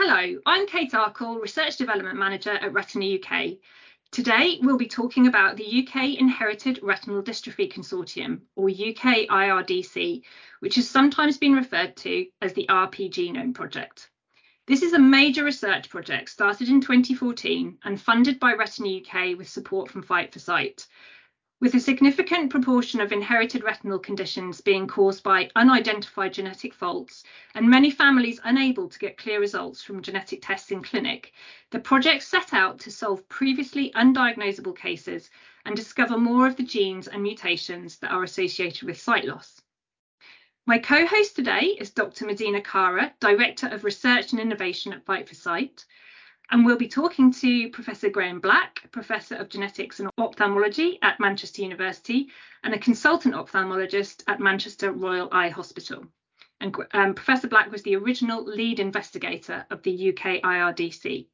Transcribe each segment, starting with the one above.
Hello, I'm Kate Arkle, Research Development Manager at Retina UK. Today, we'll be talking about the UK Inherited Retinal Dystrophy Consortium, or UK IRDC, which has sometimes been referred to as the RP Genome Project. This is a major research project started in 2014 and funded by Retina UK with support from Fight for Sight, with a significant proportion of inherited retinal conditions being caused by unidentified genetic faults and many families unable to get clear results from genetic tests in clinic, the project set out to solve previously undiagnosable cases and discover more of the genes and mutations that are associated with sight loss. My co-host today is Dr. Medina Kara, Director of Research and Innovation at Fight for Sight, and we'll be talking to Professor Graham Black, Professor of Genetics and Ophthalmology at Manchester University and a consultant ophthalmologist at Manchester Royal Eye Hospital. And um, Professor Black was the original lead investigator of the UK IRDC.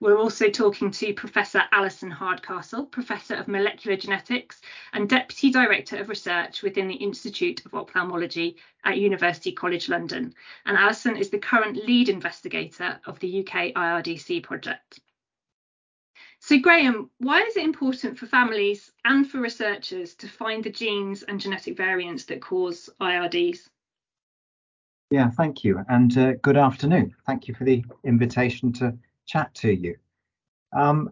We're also talking to Professor Alison Hardcastle, Professor of Molecular Genetics and Deputy Director of Research within the Institute of Ophthalmology at University College London. And Alison is the current lead investigator of the UK IRDC project. So, Graham, why is it important for families and for researchers to find the genes and genetic variants that cause IRDs? Yeah, thank you. And uh, good afternoon. Thank you for the invitation to chat to you. Um,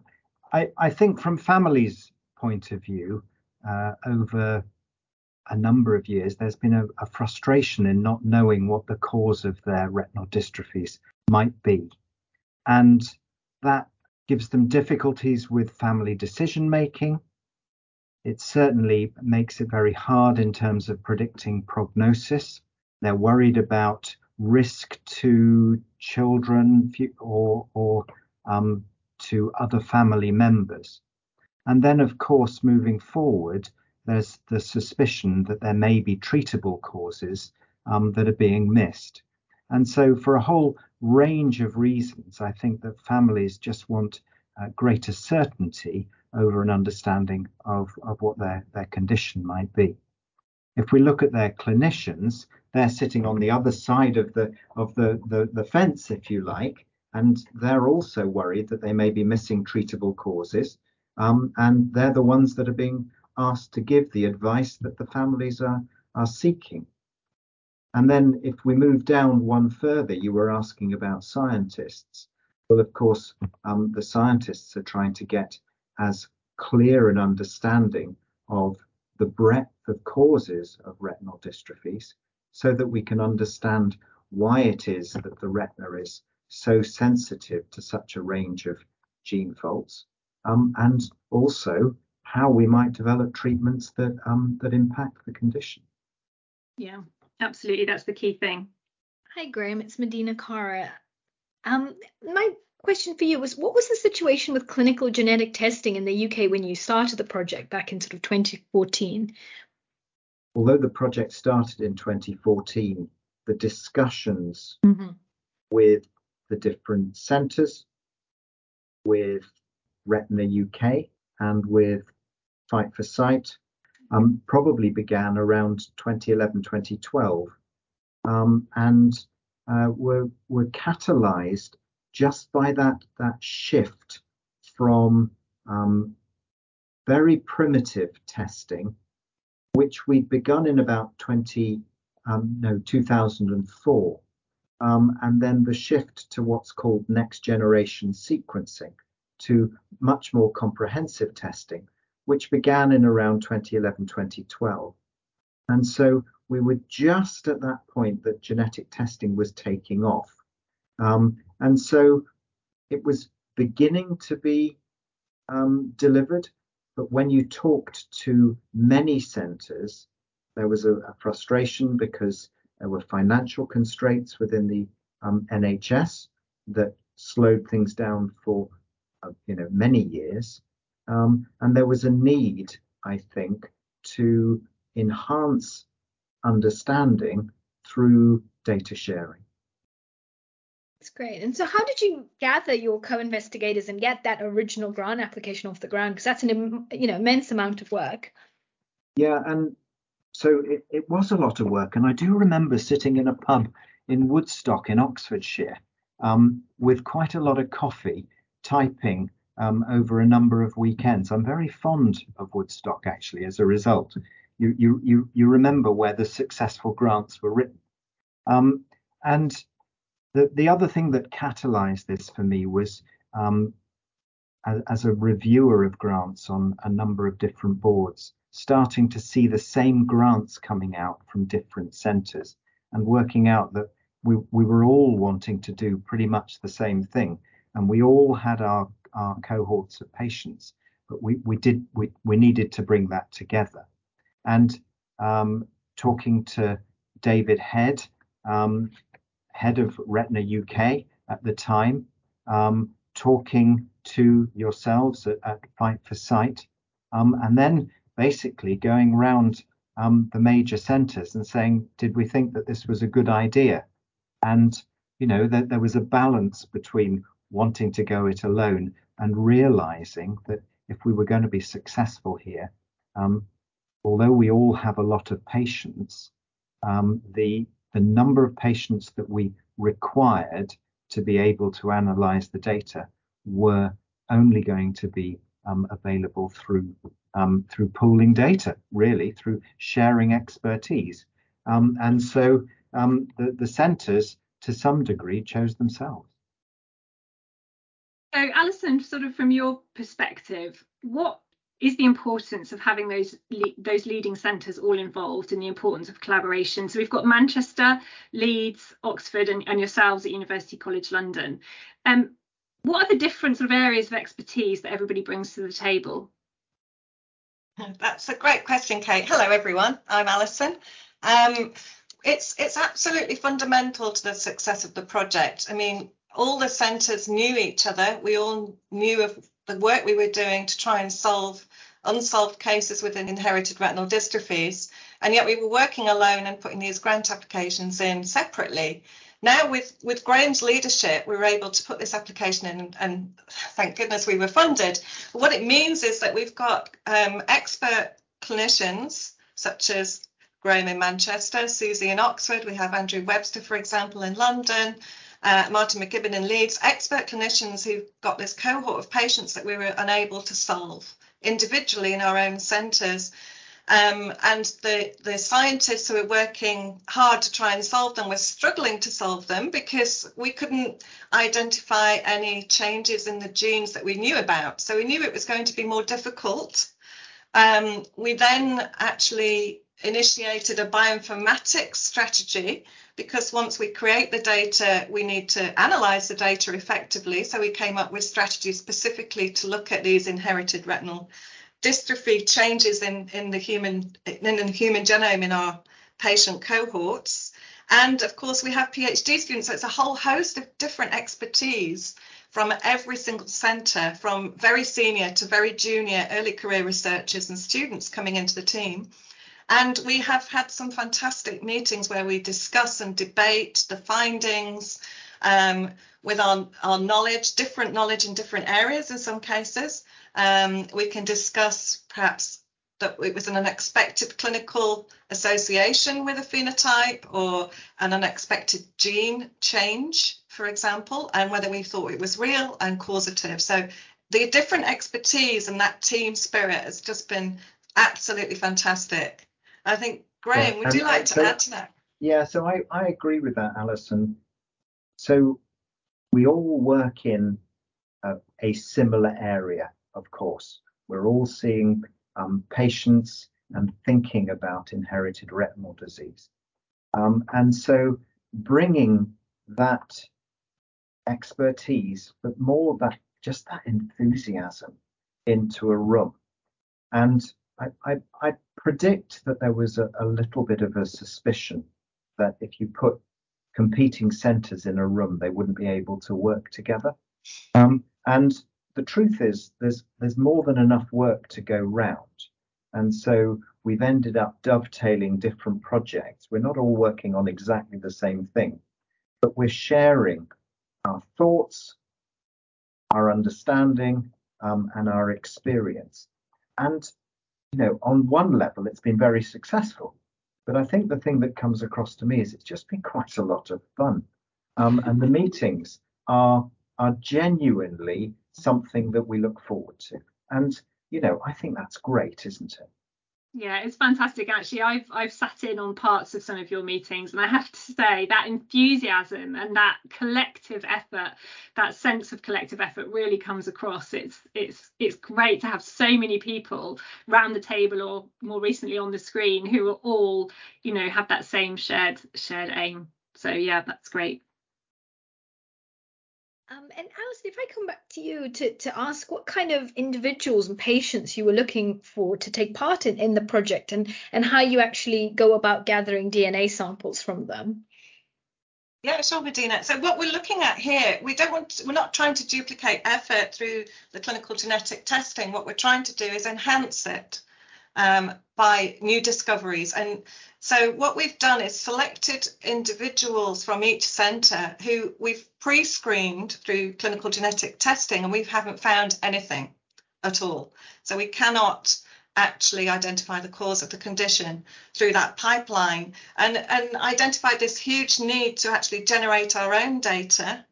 I, I, think from families' point of view, uh, over a number of years, there's been a, a, frustration in not knowing what the cause of their retinal dystrophies might be. And that gives them difficulties with family decision making. It certainly makes it very hard in terms of predicting prognosis. They're worried about risk to children or, or um, to other family members. And then, of course, moving forward, there's the suspicion that there may be treatable causes um, that are being missed. And so, for a whole range of reasons, I think that families just want uh, greater certainty over an understanding of, of what their, their condition might be. If we look at their clinicians, they're sitting on the other side of the of the, the, the fence, if you like, and they're also worried that they may be missing treatable causes. Um, and they're the ones that are being asked to give the advice that the families are, are seeking. And then if we move down one further, you were asking about scientists. Well, of course, um, the scientists are trying to get as clear an understanding of the breadth of causes of retinal dystrophies so that we can understand why it is that the retina is so sensitive to such a range of gene faults, um, and also how we might develop treatments that um, that impact the condition. Yeah, absolutely. That's the key thing. Hi, Graham. It's Medina Kara. Um, my question for you was what was the situation with clinical genetic testing in the UK when you started the project back in sort of 2014? although the project started in 2014, the discussions mm-hmm. with the different centres, with Retina UK, and with Fight for Sight um, probably began around 2011, 2012, um, and uh, were were catalysed just by that that shift from um, very primitive testing which we'd begun in about 20, um, no, 2004. Um, and then the shift to what's called next generation sequencing to much more comprehensive testing, which began in around 2011, 2012. And so we were just at that point that genetic testing was taking off. Um, and so it was beginning to be um, delivered, but when you talked to many centres, there was a, a, frustration because there were financial constraints within the um, NHS that slowed things down for uh, you know many years, um, and there was a need, I think, to enhance understanding through data sharing. Great. And so, how did you gather your co-investigators and get that original grant application off the ground? Because that's an you know immense amount of work. Yeah, and so it, it was a lot of work. And I do remember sitting in a pub in Woodstock in Oxfordshire um, with quite a lot of coffee, typing um, over a number of weekends. I'm very fond of Woodstock actually as a result. You, you, you, you remember where the successful grants were written. Um, and the, the other thing that catalyzed this for me was um, as, a reviewer of grants on a number of different boards, starting to see the same grants coming out from different centres and working out that we, we were all wanting to do pretty much the same thing. And we all had our, our cohorts of patients, but we, we did we, we needed to bring that together. And um, talking to David Head, um, head of Retina UK at the time, um, talking to yourselves at, at Fight for Sight, um, and then basically going around um, the major centres and saying, did we think that this was a good idea? And you know that there was a balance between wanting to go it alone and realizing that if we were going to be successful here, um, although we all have a lot of patience, um, the the number of patients that we required to be able to analyze the data were only going to be um, available through um, through pooling data, really through sharing expertise. Um, and so um, the, the centres, to some degree, chose themselves. So, Alison, sort of from your perspective, what is the importance of having those those leading centres all involved and the importance of collaboration. So we've got Manchester, Leeds, Oxford, and, and yourselves at University College London. Um, what are the different sort of areas of expertise that everybody brings to the table? That's a great question, Kate. Hello, everyone. I'm Alison. Um, it's it's absolutely fundamental to the success of the project. I mean, all the centres knew each other. We all knew of the work we were doing to try and solve unsolved cases within inherited retinal dystrophies, and yet we were working alone and putting these grant applications in separately. Now, with, with Graham's leadership, we were able to put this application in, and, and thank goodness we were funded. But what it means is that we've got um, expert clinicians such as Graham in Manchester, Susie in Oxford, we have Andrew Webster, for example, in London, uh, Martin McKibbin in Leeds, expert clinicians who've got this cohort of patients that we were unable to solve individually in our own centres. Um, and the, the scientists who were working hard to try and solve them were struggling to solve them because we couldn't identify any changes in the genes that we knew about. So we knew it was going to be more difficult. Um, we then actually initiated a bioinformatics strategy because once we create the data, we need to analyze the data effectively. So we came up with strategies specifically to look at these inherited retinal dystrophy changes in, in the human in the human genome in our patient cohorts. And of course, we have PhD students, so it's a whole host of different expertise from every single centre, from very senior to very junior early career researchers and students coming into the team. And we have had some fantastic meetings where we discuss and debate the findings um, with our, our knowledge, different knowledge in different areas in some cases. Um, we can discuss perhaps that it was an unexpected clinical association with a phenotype or an unexpected gene change, for example, and whether we thought it was real and causative. So the different expertise and that team spirit has just been absolutely fantastic. I think, Graham, yeah, would you like so, to add to that? Yeah, so I, I agree with that, Alison. So we all work in a, a similar area, of course. We're all seeing um, patients and thinking about inherited retinal disease. Um, and so bringing that expertise, but more that just that enthusiasm into a room. And I, I, I predict that there was a, a little bit of a suspicion that if you put competing centres in a room, they wouldn't be able to work together. Um, and the truth is, there's there's more than enough work to go round, and so we've ended up dovetailing different projects. We're not all working on exactly the same thing, but we're sharing our thoughts, our understanding, um, and our experience. And you know, on one level, it's been very successful. But I think the thing that comes across to me is it's just been quite a lot of fun. Um, and the meetings are are genuinely something that we look forward to. And you know, I think that's great, isn't it? Yeah, it's fantastic actually. I've I've sat in on parts of some of your meetings and I have to say that enthusiasm and that collective effort, that sense of collective effort really comes across. It's it's it's great to have so many people round the table or more recently on the screen who are all, you know, have that same shared shared aim. So yeah, that's great. Um, and Alison, if I come back to you to, to ask what kind of individuals and patients you were looking for to take part in, in the project and, and how you actually go about gathering DNA samples from them. Yeah, sure, Medina. So what we're looking at here, we don't want, to, we're not trying to duplicate effort through the clinical genetic testing. What we're trying to do is enhance it um, by new discoveries. And so what we've done is selected individuals from each centre who we've pre-screened through clinical genetic testing and we haven't found anything at all. So we cannot actually identify the cause of the condition through that pipeline and, and identified this huge need to actually generate our own data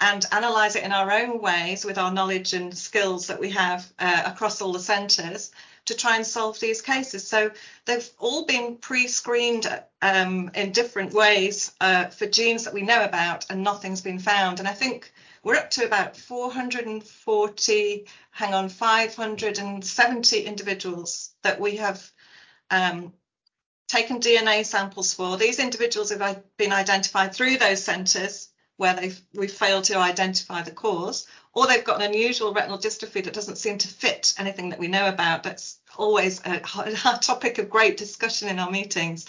and analyze it in our own ways with our knowledge and skills that we have uh, across all the centres to try and solve these cases. So they've all been pre-screened um, in different ways uh, for genes that we know about and nothing's been found. And I think we're up to about 440, hang on, 570 individuals that we have um, taken DNA samples for. These individuals have been identified through those centres where they've we've failed to identify the cause, or they've got an unusual retinal dystrophy that doesn't seem to fit anything that we know about. That's always a, a topic of great discussion in our meetings.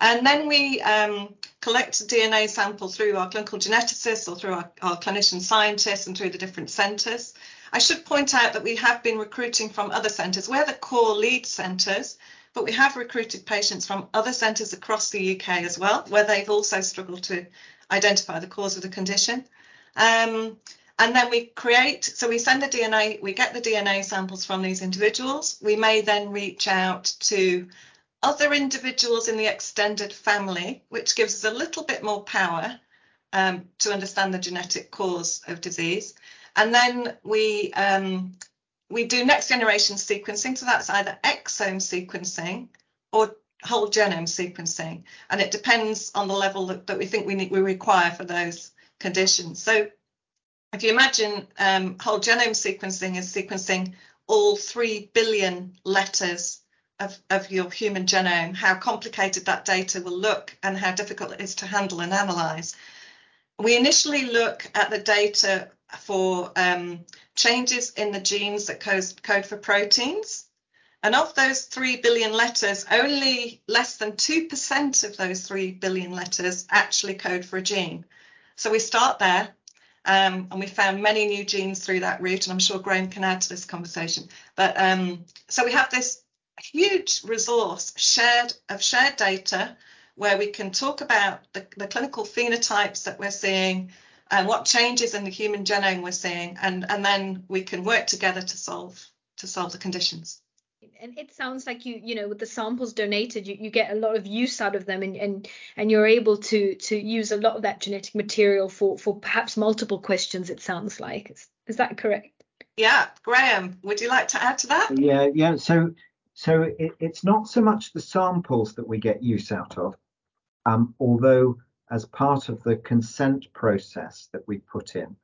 And then we um, collect DNA sample through our clinical geneticists or through our, our clinician scientists and through the different centres. I should point out that we have been recruiting from other centres. We're the core lead centres, but we have recruited patients from other centres across the UK as well, where they've also struggled to identify the cause of the condition. Um, and then we create, so we send the DNA, we get the DNA samples from these individuals. We may then reach out to other individuals in the extended family, which gives us a little bit more power um, to understand the genetic cause of disease. And then we um, we do next generation sequencing, so that's either exome sequencing or whole genome sequencing, and it depends on the level that, that we think we need we require for those conditions. So if you imagine um, whole genome sequencing is sequencing all 3 billion letters of, of your human genome, how complicated that data will look and how difficult it is to handle and analyze. We initially look at the data for um, changes in the genes that code, code for proteins. And of those 3 billion letters, only less than 2% of those 3 billion letters actually code for a gene. So we start there um, and we found many new genes through that route, and I'm sure Graham can add to this conversation. But um, so we have this huge resource shared of shared data where we can talk about the, the clinical phenotypes that we're seeing and what changes in the human genome we're seeing, and, and then we can work together to solve to solve the conditions and it sounds like you you know with the samples donated you, you get a lot of use out of them and, and and you're able to to use a lot of that genetic material for for perhaps multiple questions it sounds like. Is, is that correct? Yeah graham would you like to add to that? Yeah yeah so so it, it's not so much the samples that we get use out of. Um, although as part of the consent process that we put in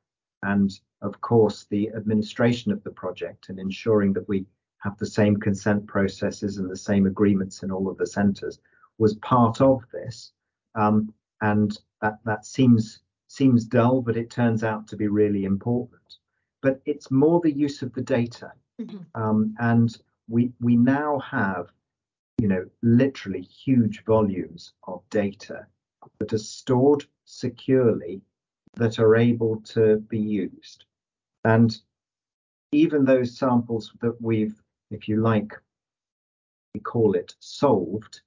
and of course the administration of the project and ensuring that we have the same consent processes and the same agreements in all of the centres was part of this. Um, and that, that seems seems dull, but it turns out to be really important. But it's more the use of the data. Mm-hmm. Um, and we we now have, you know, literally huge volumes of data that are stored securely that are able to be used. And even those samples that we've if you like, we call it solved,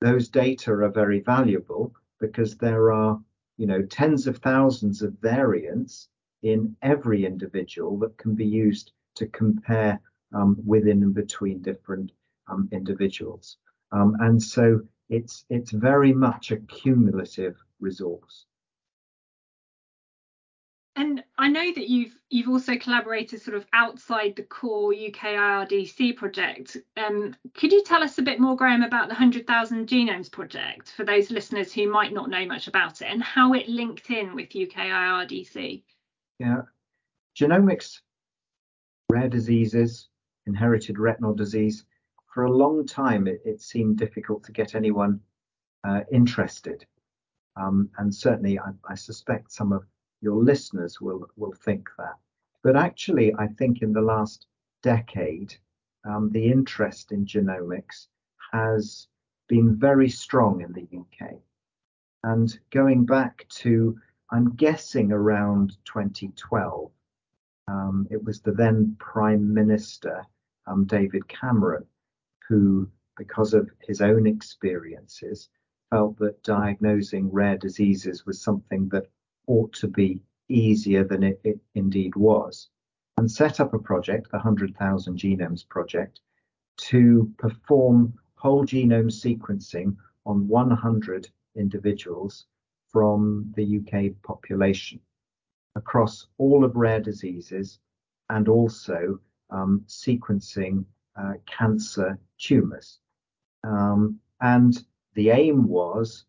those data are very valuable because there are, you know, tens of thousands of variants in every individual that can be used to compare um, within and between different um, individuals. Um, and so it's it's very much a cumulative resource. And I know that you've you've also collaborated sort of outside the core UK IRDC project. Um, could you tell us a bit more, Graham, about the 100,000 Genomes project for those listeners who might not know much about it and how it linked in with UK IRDC? Yeah, genomics, rare diseases, inherited retinal disease. For a long time, it, it seemed difficult to get anyone uh, interested. Um, and certainly, I, I suspect some of your listeners will will think that. But actually, I think in the last decade, um, the interest in genomics has been very strong in the UK. And going back to, I'm guessing around 2012, um, it was the then Prime Minister, um, David Cameron, who, because of his own experiences, felt that diagnosing rare diseases was something that ought to be easier than it, it indeed was, and set up a project, the 100,000 Genomes Project, to perform whole genome sequencing on 100 individuals from the UK population across all of rare diseases and also um, sequencing uh, cancer tumours. Um, and the aim was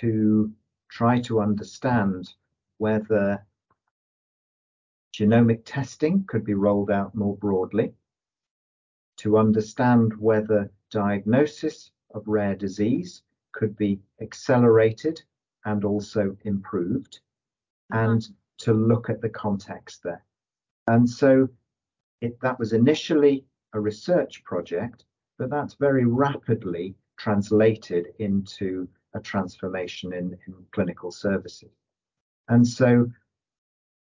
to try to understand whether genomic testing could be rolled out more broadly, to understand whether diagnosis of rare disease could be accelerated and also improved, mm-hmm. and to look at the context there. And so it, that was initially a research project, but that's very rapidly translated into a transformation in, in clinical services. And so,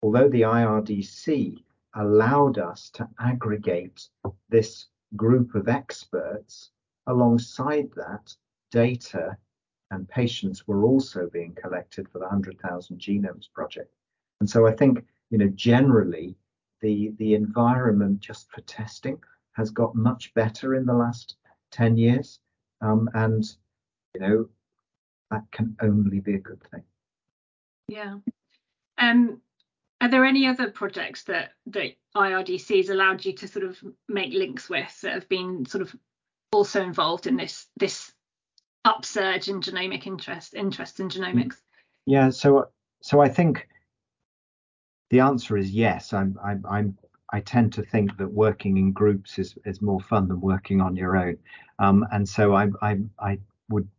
although the IRDC allowed us to aggregate this group of experts, alongside that, data and patients were also being collected for the 100,000 Genomes Project. And so I think, you know, generally the, the environment just for testing has got much better in the last 10 years. Um, and, you know, that can only be a good thing. Yeah. Um, are there any other projects that that IRDC has allowed you to sort of make links with that have been sort of also involved in this this upsurge in genomic interest interest in genomics? Yeah, so so I think the answer is yes. I'm I'm, I'm I tend to think that working in groups is is more fun than working on your own, um, and so I I I would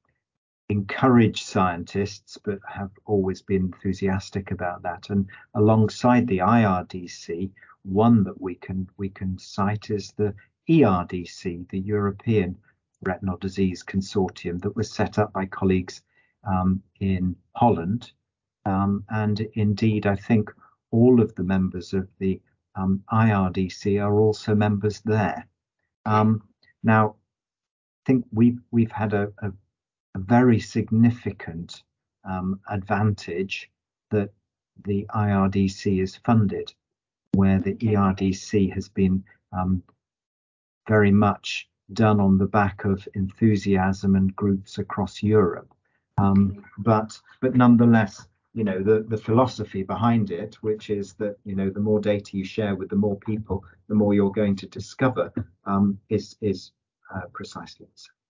encourage scientists, but have always been enthusiastic about that. And alongside the IRDC, one that we can we can cite is the ERDC, the European Retinal Disease Consortium, that was set up by colleagues um, in Holland. Um, and indeed, I think all of the members of the um, IRDC are also members there. Um, now, I think we've we've had a, a a very significant um, advantage that the IRDC is funded, where the ERDC has been um, very much done on the back of enthusiasm and groups across Europe. Um, but but nonetheless, you know the the philosophy behind it, which is that you know the more data you share with the more people, the more you're going to discover, um, is is uh, precisely the same.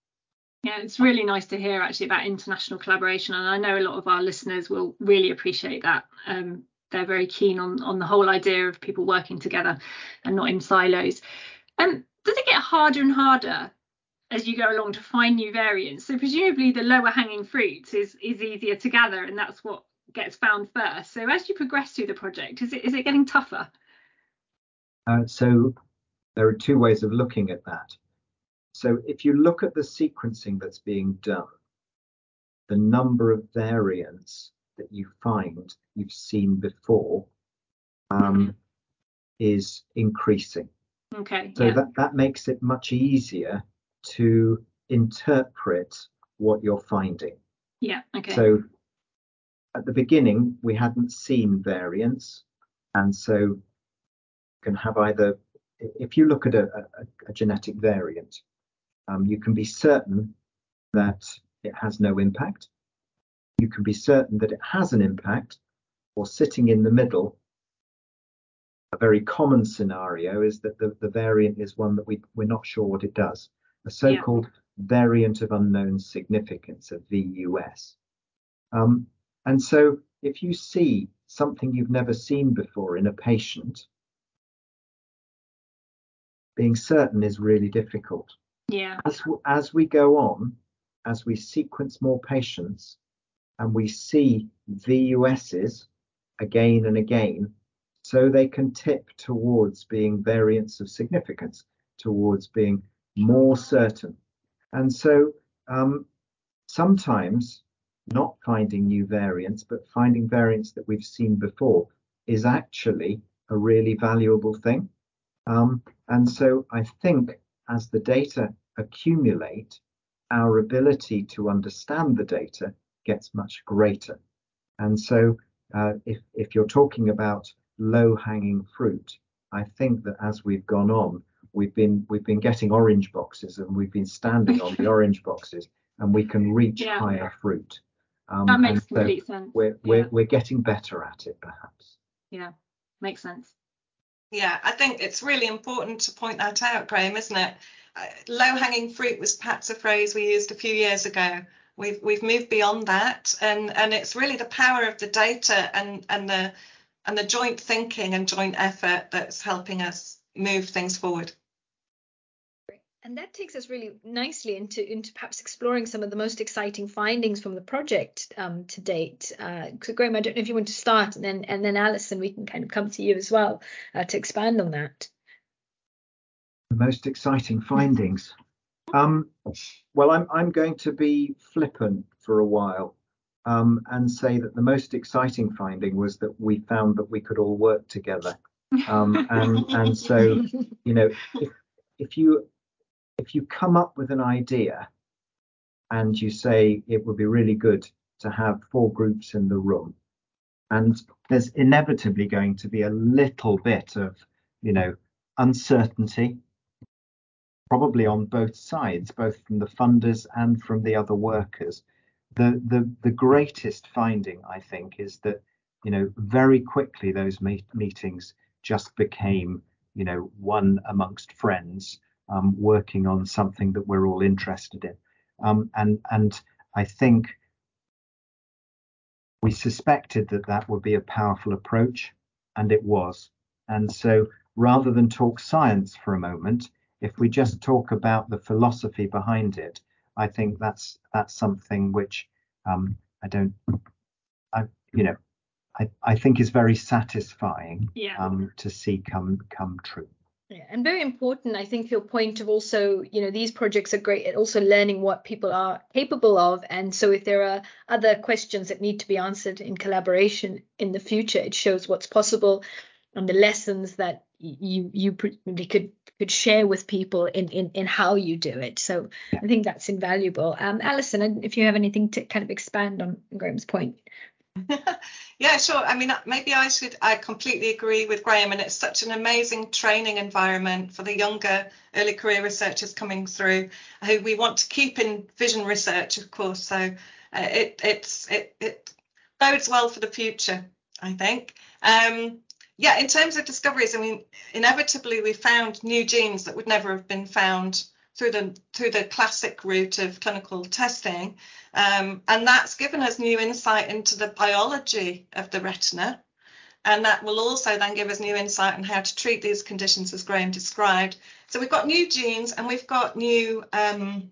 Yeah, it's really nice to hear actually about international collaboration, and I know a lot of our listeners will really appreciate that. Um, they're very keen on on the whole idea of people working together and not in silos. Um, does it get harder and harder as you go along to find new variants? So presumably the lower hanging fruit is is easier to gather, and that's what gets found first. So as you progress through the project, is it is it getting tougher? Uh, so there are two ways of looking at that. So if you look at the sequencing that's being done, the number of variants that you find you've seen before um, is increasing. Okay. So yeah. that, that makes it much easier to interpret what you're finding. Yeah. Okay. So at the beginning, we hadn't seen variants. And so you can have either, if you look at a, a, a genetic variant, um, you can be certain that it has no impact. You can be certain that it has an impact, or sitting in the middle, a very common scenario is that the, the variant is one that we, we're not sure what it does, a so-called yeah. variant of unknown significance, a VUS. Um, and so if you see something you've never seen before in a patient, being certain is really difficult. Yeah. As, as we go on, as we sequence more patients and we see VUSs again and again, so they can tip towards being variants of significance, towards being more certain. And so um, sometimes not finding new variants, but finding variants that we've seen before is actually a really valuable thing. Um, and so I think as the data accumulate, our ability to understand the data gets much greater. And so uh, if, if you're talking about low hanging fruit, I think that as we've gone on, we've been we've been getting orange boxes and we've been standing on the orange boxes and we can reach yeah. higher fruit. Um, that makes complete so sense. We're, we're, we're getting better at it, perhaps. Yeah, makes sense. Yeah, I think it's really important to point that out, Graham, isn't it? Uh, low hanging fruit was perhaps a phrase we used a few years ago. We've we've moved beyond that, and and it's really the power of the data and and the and the joint thinking and joint effort that's helping us move things forward. And that takes us really nicely into, into perhaps exploring some of the most exciting findings from the project um, to date. Uh, so Graham, I don't know if you want to start, and then and then Alison, we can kind of come to you as well uh, to expand on that. The most exciting findings. Um, well, I'm I'm going to be flippant for a while um, and say that the most exciting finding was that we found that we could all work together. Um, and and so you know if if you if you come up with an idea and you say it would be really good to have four groups in the room, and there's inevitably going to be a little bit of, you know, uncertainty, probably on both sides, both from the funders and from the other workers. The the the greatest finding, I think, is that you know very quickly those meet- meetings just became you know one amongst friends um, working on something that we're all interested in. Um, and and I think we suspected that that would be a powerful approach, and it was. And so rather than talk science for a moment, if we just talk about the philosophy behind it, I think that's that's something which um, I don't, I you know, I, I think is very satisfying yeah. um, to see come come true. Yeah, and very important, I think, your point of also, you know, these projects are great at also learning what people are capable of. And so if there are other questions that need to be answered in collaboration in the future, it shows what's possible and the lessons that you you probably could could share with people in in, in how you do it. So I think that's invaluable. Um, Alison, if you have anything to kind of expand on Graham's point. yeah, sure. I mean, maybe I should. I completely agree with Graham, and it's such an amazing training environment for the younger early career researchers coming through, who we want to keep in vision research, of course. So uh, it it's it it bodes well for the future, I think. Um, yeah, in terms of discoveries, I mean, inevitably we found new genes that would never have been found through the through the classic route of clinical testing, um, and that's given us new insight into the biology of the retina, and that will also then give us new insight on how to treat these conditions as Graham described. So we've got new genes and we've got new um,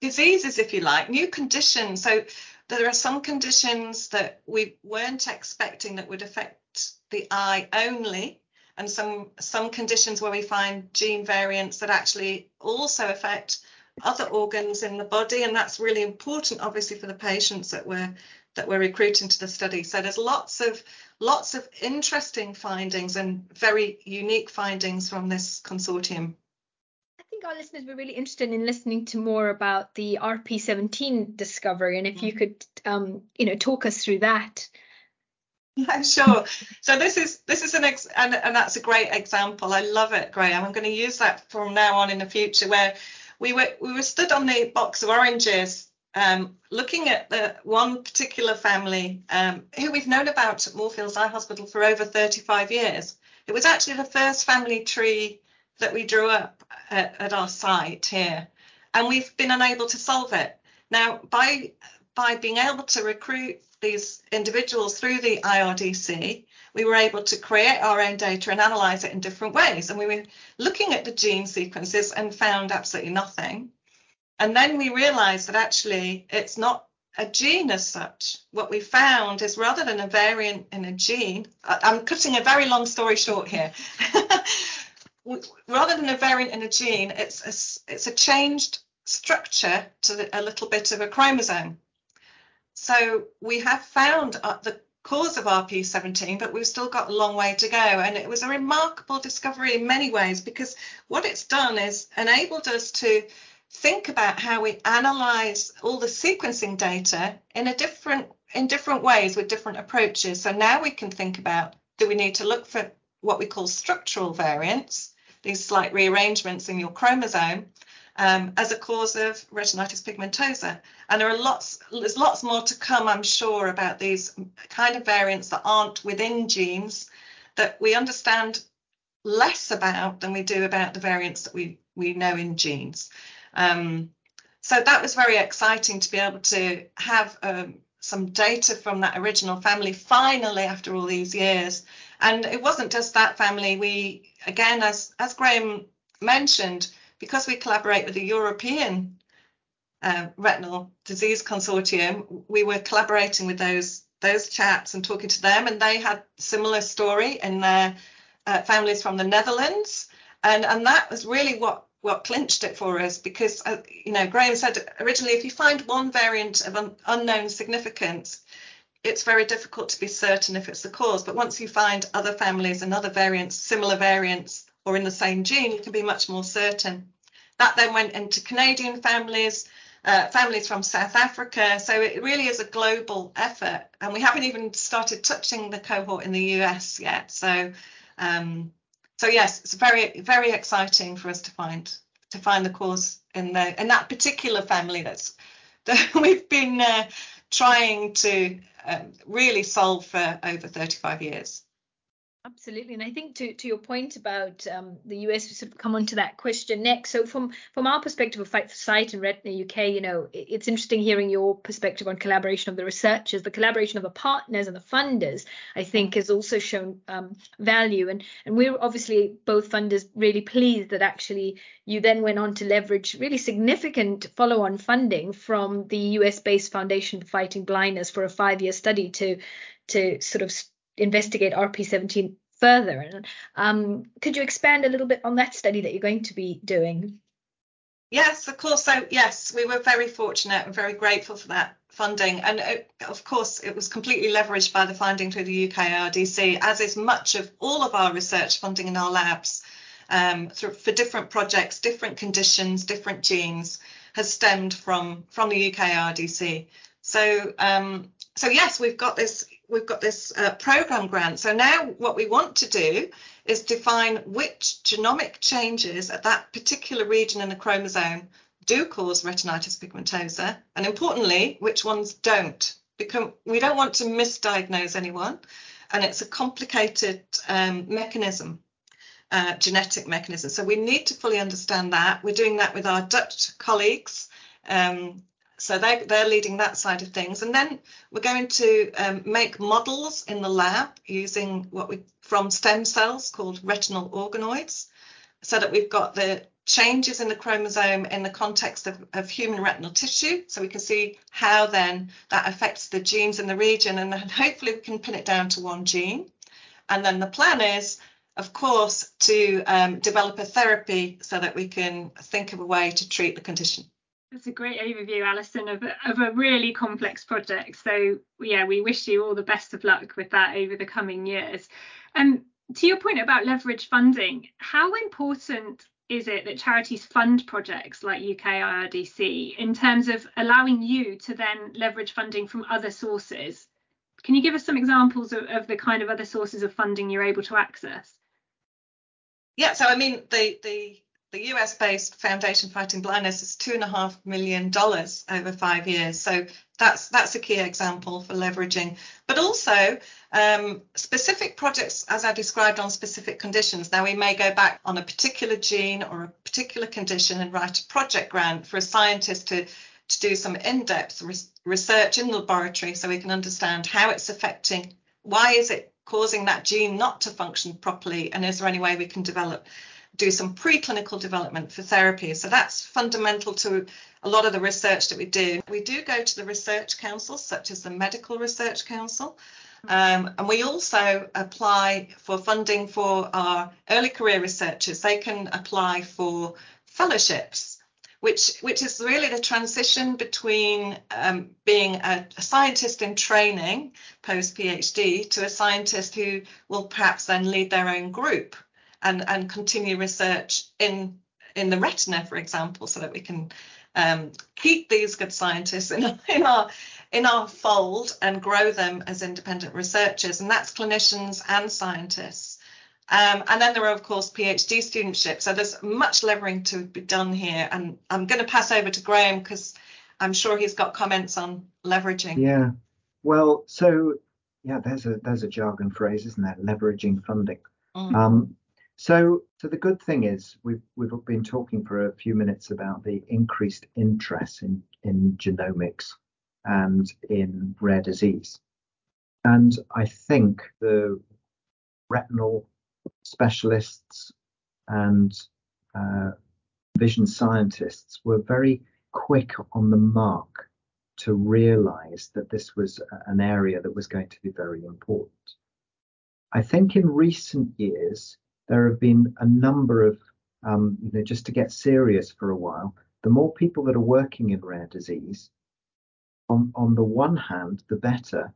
diseases, if you like, new conditions. So there are some conditions that we weren't expecting that would affect the eye only and some some conditions where we find gene variants that actually also affect other organs in the body and that's really important obviously for the patients that we're that we're recruiting to the study so there's lots of lots of interesting findings and very unique findings from this consortium I think our listeners were really interested in listening to more about the RP17 discovery, and if you mm-hmm. could, um, you know, talk us through that. Yeah, sure. So this is this is an ex and, and that's a great example. I love it, Graham. I'm going to use that from now on in the future where we were we were stood on the box of oranges um, looking at the one particular family um, who we've known about at Moorfields Eye Hospital for over 35 years. It was actually the first family tree that we drew up at, at our site here, and we've been unable to solve it. Now, by by being able to recruit these individuals through the IRDC, we were able to create our own data and analyze it in different ways. And we were looking at the gene sequences and found absolutely nothing. And then we realized that actually it's not a gene as such. What we found is rather than a variant in a gene, I'm cutting a very long story short here. rather than a variant in a gene, it's a, it's a changed structure to a little bit of a chromosome. So we have found uh, the cause of RP17, but we've still got a long way to go. And it was a remarkable discovery in many ways because what it's done is enabled us to think about how we analyze all the sequencing data in a different in different ways with different approaches. So now we can think about do we need to look for what we call structural variants, these slight rearrangements in your chromosome, um, as a cause of retinitis pigmentosa. And there are lots, there's lots more to come, I'm sure, about these kind of variants that aren't within genes that we understand less about than we do about the variants that we, we know in genes. Um, so that was very exciting to be able to have um, some data from that original family finally after all these years. And it wasn't just that family. We, again, as, as Graham mentioned, because we collaborate with the European uh, Retinal Disease Consortium, we were collaborating with those those chaps and talking to them, and they had similar story in their uh, families from the Netherlands, and and that was really what what clinched it for us because uh, you know Graham said originally if you find one variant of un- unknown significance it's very difficult to be certain if it's the cause. But once you find other families and other variants similar variants or in the same gene, you can be much more certain. That then went into Canadian families, uh, families from South Africa. So it really is a global effort. And we haven't even started touching the cohort in the US yet. So, um, so yes, it's very, very exciting for us to find to find the cause in the in that particular family that's that we've been uh, trying to um, really solve for over 35 years. Absolutely, and I think to to your point about um, the US, we come on to that question next. So from from our perspective of Fight for Sight and Retina UK, you know, it, it's interesting hearing your perspective on collaboration of the researchers, the collaboration of the partners and the funders. I think has also shown um, value, and and we're obviously both funders really pleased that actually you then went on to leverage really significant follow-on funding from the US-based Foundation for Fighting Blindness for a five-year study to to sort of investigate RP17 further. And um, could you expand a little bit on that study that you're going to be doing? Yes, of course. So yes, we were very fortunate and very grateful for that funding. And it, of course, it was completely leveraged by the funding through the UK RDC, as is much of all of our research funding in our labs um, for different projects, different conditions, different genes, has stemmed from from the UK RDC. So um, so yes, we've got this we've got this uh, program grant. So now what we want to do is define which genomic changes at that particular region in the chromosome do cause retinitis pigmentosa, and importantly, which ones don't. Because we don't want to misdiagnose anyone, and it's a complicated um, mechanism, uh, genetic mechanism. So we need to fully understand that. We're doing that with our Dutch colleagues. Um, so they, they're leading that side of things. And then we're going to um, make models in the lab using what we from stem cells called retinal organoids, so that we've got the changes in the chromosome in the context of, of human retinal tissue. So we can see how then that affects the genes in the region, and then hopefully we can pin it down to one gene. And then the plan is, of course, to um, develop a therapy so that we can think of a way to treat the condition. That's a great overview, Alison, of a, of a really complex project. So yeah, we wish you all the best of luck with that over the coming years. And um, to your point about leverage funding, how important is it that charities fund projects like UK IRDC in terms of allowing you to then leverage funding from other sources? Can you give us some examples of, of the kind of other sources of funding you're able to access? Yeah, so I mean the the the US based Foundation Fighting Blindness is two and a half million dollars over five years. So that's that's a key example for leveraging. But also um, specific projects, as I described, on specific conditions. Now we may go back on a particular gene or a particular condition and write a project grant for a scientist to to do some in-depth research in the laboratory so we can understand how it's affecting why is it causing that gene not to function properly and is there any way we can develop do some preclinical development for therapy. So that's fundamental to a lot of the research that we do. We do go to the research councils, such as the Medical Research Council. Um, and we also apply for funding for our early career researchers. They can apply for fellowships, which, which is really the transition between um, being a, a scientist in training post PhD to a scientist who will perhaps then lead their own group and, and continue research in in the retina, for example, so that we can um, keep these good scientists in, in our in our fold and grow them as independent researchers, and that's clinicians and scientists. Um, and then there are, of course, PhD studentships. So there's much levering to be done here. And I'm going to pass over to Graham because I'm sure he's got comments on leveraging. Yeah. Well, so yeah, there's a there's a jargon phrase, isn't there? Leveraging funding. Mm. Um, so, so the good thing is we've we've been talking for a few minutes about the increased interest in in genomics and in rare disease, and I think the retinal specialists and uh, vision scientists were very quick on the mark to realize that this was an area that was going to be very important. I think in recent years, there have been a number of, um, you know, just to get serious for a while, the more people that are working in rare disease, on, on the one hand, the better,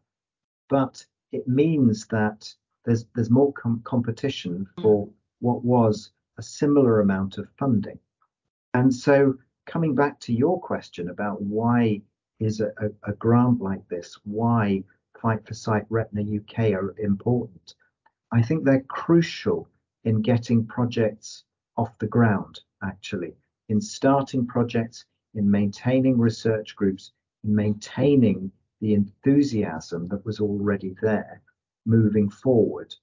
but it means that there's there's more com- competition for what was a similar amount of funding. And so coming back to your question about why is a, a, a grant like this, why Fight for Sight Retina UK are important, I think they're crucial in getting projects off the ground, actually, in starting projects, in maintaining research groups, in maintaining the enthusiasm that was already there moving forward.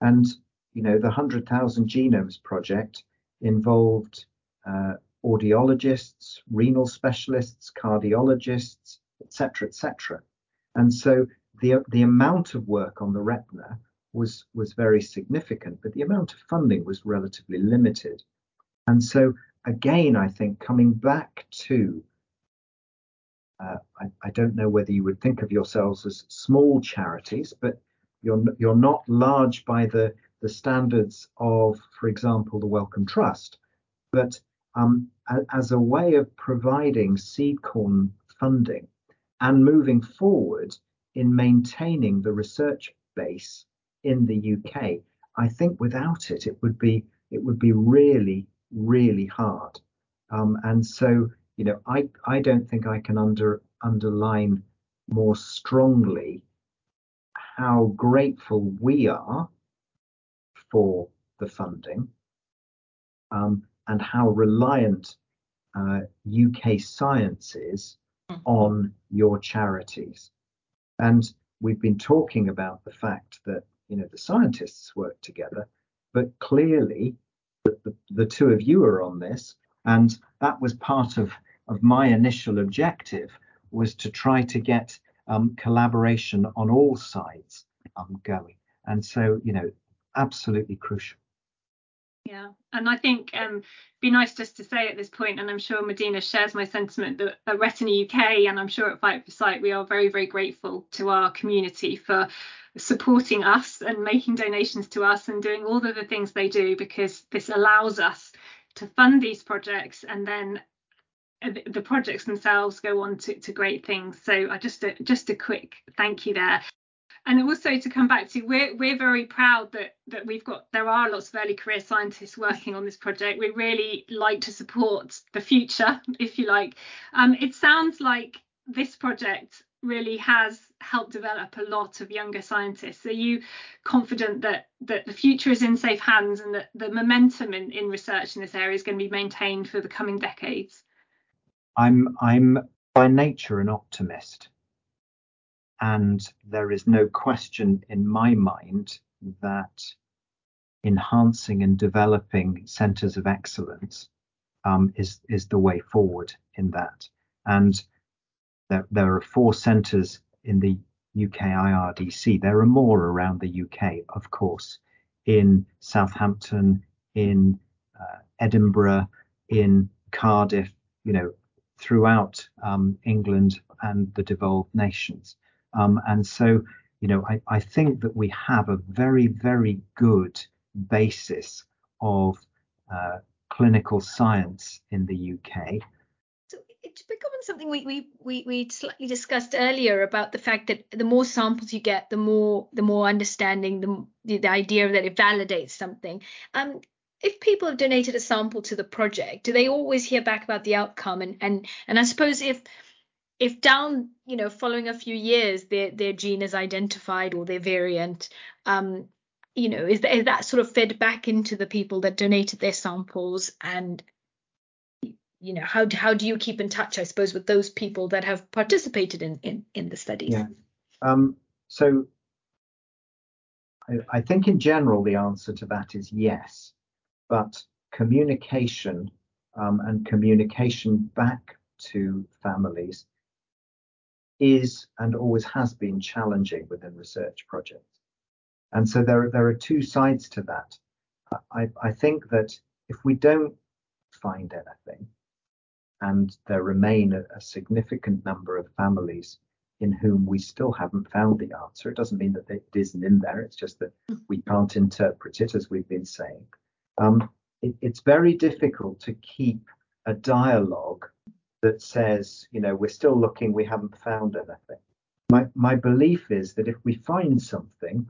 And, you know, the 100,000 Genomes Project involved uh, audiologists, renal specialists, cardiologists, etc., etc. And so the, the amount of work on the retina was was very significant, but the amount of funding was relatively limited. And so again, I think coming back to uh, I, I, don't know whether you would think of yourselves as small charities, but you're you're not large by the the standards of, for example, the Wellcome Trust, but um, as a way of providing seed corn funding and moving forward in maintaining the research base in the UK. I think without it, it would be it would be really really hard. Um, and so you know, I I don't think I can under underline more strongly how grateful we are for the funding um, and how reliant uh, UK science is mm-hmm. on your charities. And we've been talking about the fact that you know the scientists work together but clearly the, the, the two of you are on this. And that was part of of my initial objective was to try to get um, collaboration on all sides um, going. And so you know absolutely crucial yeah, and I think um, be nice just to say at this point, and I'm sure Medina shares my sentiment that at Retina UK and I'm sure at Fight for Sight we are very very grateful to our community for supporting us and making donations to us and doing all of the things they do because this allows us to fund these projects and then uh, the projects themselves go on to, to great things. So I just a, just a quick thank you there and also to come back to we're we're very proud that that we've got there are lots of early career scientists working on this project we really like to support the future if you like um, it sounds like this project really has helped develop a lot of younger scientists. Are you confident that that the future is in safe hands and that the momentum in, in research in this area is going to be maintained for the coming decades? I'm I'm by nature an optimist. And there is no question in my mind that enhancing and developing centres of excellence um, is is the way forward in that. And there, there are four centres in the UK IRDC. There are more around the UK, of course, in Southampton, in uh, Edinburgh, in Cardiff, you know, throughout um, England and the devolved nations. Um, and so, you know, I, I think that we have a very, very good basis of uh, clinical science in the UK. So up on something we, we we we slightly discussed earlier about the fact that the more samples you get, the more the more understanding, the the, the idea that it validates something. Um, if people have donated a sample to the project, do they always hear back about the outcome? And and and I suppose if if down, you know, following a few years, their their gene is identified or their variant, um, you know, is that, is that sort of fed back into the people that donated their samples? And you know how how do you keep in touch i suppose with those people that have participated in in, in the studies yeah. Um, so I, I think in general the answer to that is yes. But communication um, and communication back to families is and always has been challenging within research projects. And so there, there are two sides to that. I, I think that if we don't find anything, and there remain a, a, significant number of families in whom we still haven't found the answer, it doesn't mean that it isn't in there, it's just that we can't interpret it as we've been saying. Um, it, it's very difficult to keep a dialogue that says, you know, we're still looking, we haven't found anything. My, my belief is that if we find something,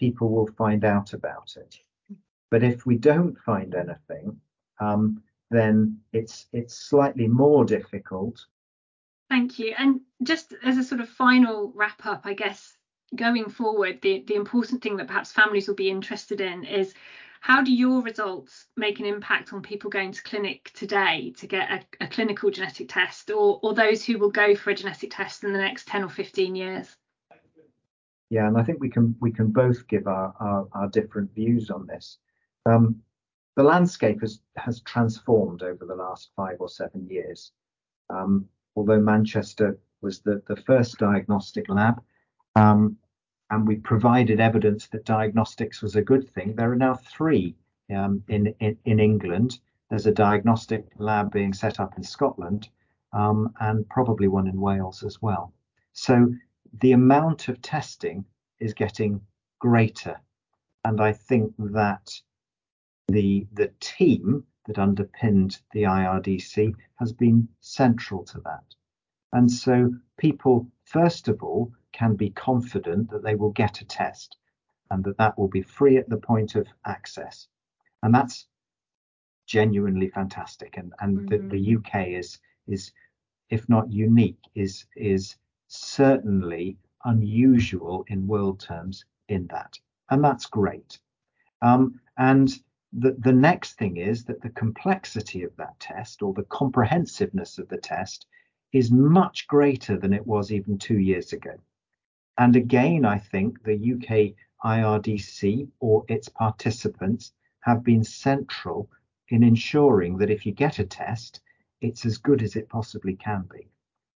people will find out about it. But if we don't find anything, um, then it's it's slightly more difficult. Thank you. And just as a sort of final wrap up, I guess going forward, the, the important thing that perhaps families will be interested in is how do your results make an impact on people going to clinic today to get a, a, clinical genetic test or, or those who will go for a genetic test in the next 10 or 15 years? Yeah, and I think we can we can both give our, our, our different views on this. Um, the landscape has, has transformed over the last five or seven years. Um, although Manchester was the, the first diagnostic lab, um, and we provided evidence that diagnostics was a good thing. There are now three um, in, in, in England. There's a diagnostic lab being set up in Scotland um, and probably one in Wales as well. So the amount of testing is getting greater. And I think that the, the team that underpinned the IRDC has been central to that. And so people, first of all, can be confident that they will get a test and that that will be free at the point of access. And that's genuinely fantastic. And, and mm-hmm. the, the UK is, is, if not unique, is, is certainly unusual in world terms in that. And that's great. Um, and the, the next thing is that the complexity of that test or the comprehensiveness of the test is much greater than it was even two years ago. And again, I think the UK IRDC or its participants have been central in ensuring that if you get a test, it's as good as it possibly can be.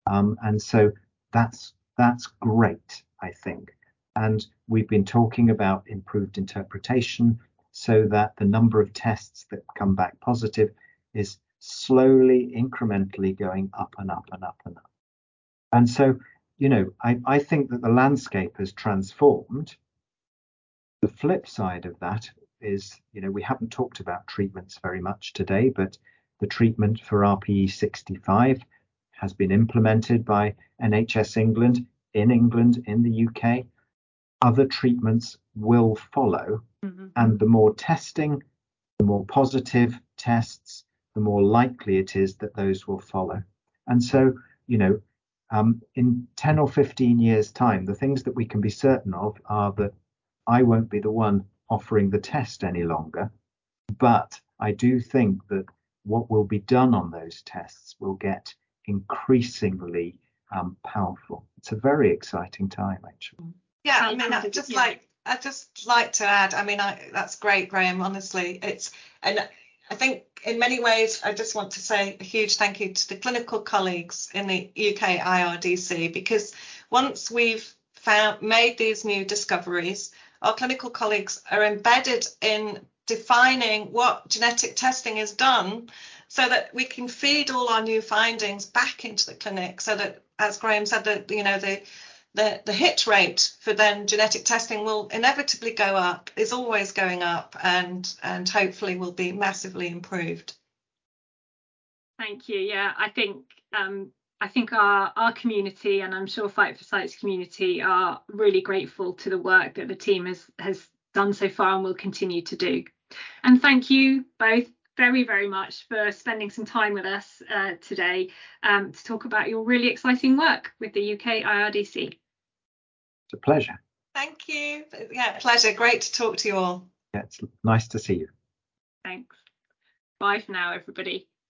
Um, and so that's that's great, I think. And we've been talking about improved interpretation so that the number of tests that come back positive is slowly, incrementally going up and up and up and up. And so you know, I, I think that the landscape has transformed. The flip side of that is, you know, we haven't talked about treatments very much today, but the treatment for RPE65 has been implemented by NHS England in England, in the UK. Other treatments will follow. Mm-hmm. And the more testing, the more positive tests, the more likely it is that those will follow. And so, you know, um, in 10 or 15 years' time, the things that we can be certain of are that I won't be the one offering the test any longer. But I do think that what will be done on those tests will get increasingly um, powerful. It's a very exciting time, actually. Yeah, I mean, I just like I just like to add. I mean, I, that's great, Graham. Honestly, it's and I think in many ways, I just want to say a huge thank you to the clinical colleagues in the UK IRDC because once we've found made these new discoveries, our clinical colleagues are embedded in defining what genetic testing is done so that we can feed all our new findings back into the clinic so that as Graham said that you know the the, the hit rate for then genetic testing will inevitably go up, is always going up, and and hopefully will be massively improved. Thank you. Yeah, I think um, I think our our community and I'm sure Fight for Sight's community are really grateful to the work that the team has has done so far and will continue to do. And thank you both very, very much for spending some time with us uh, today um, to talk about your really exciting work with the UK IRDC. It's a pleasure. Thank you. Yeah, pleasure. Great to talk to you all. Yeah, it's nice to see you. Thanks. Bye for now, everybody.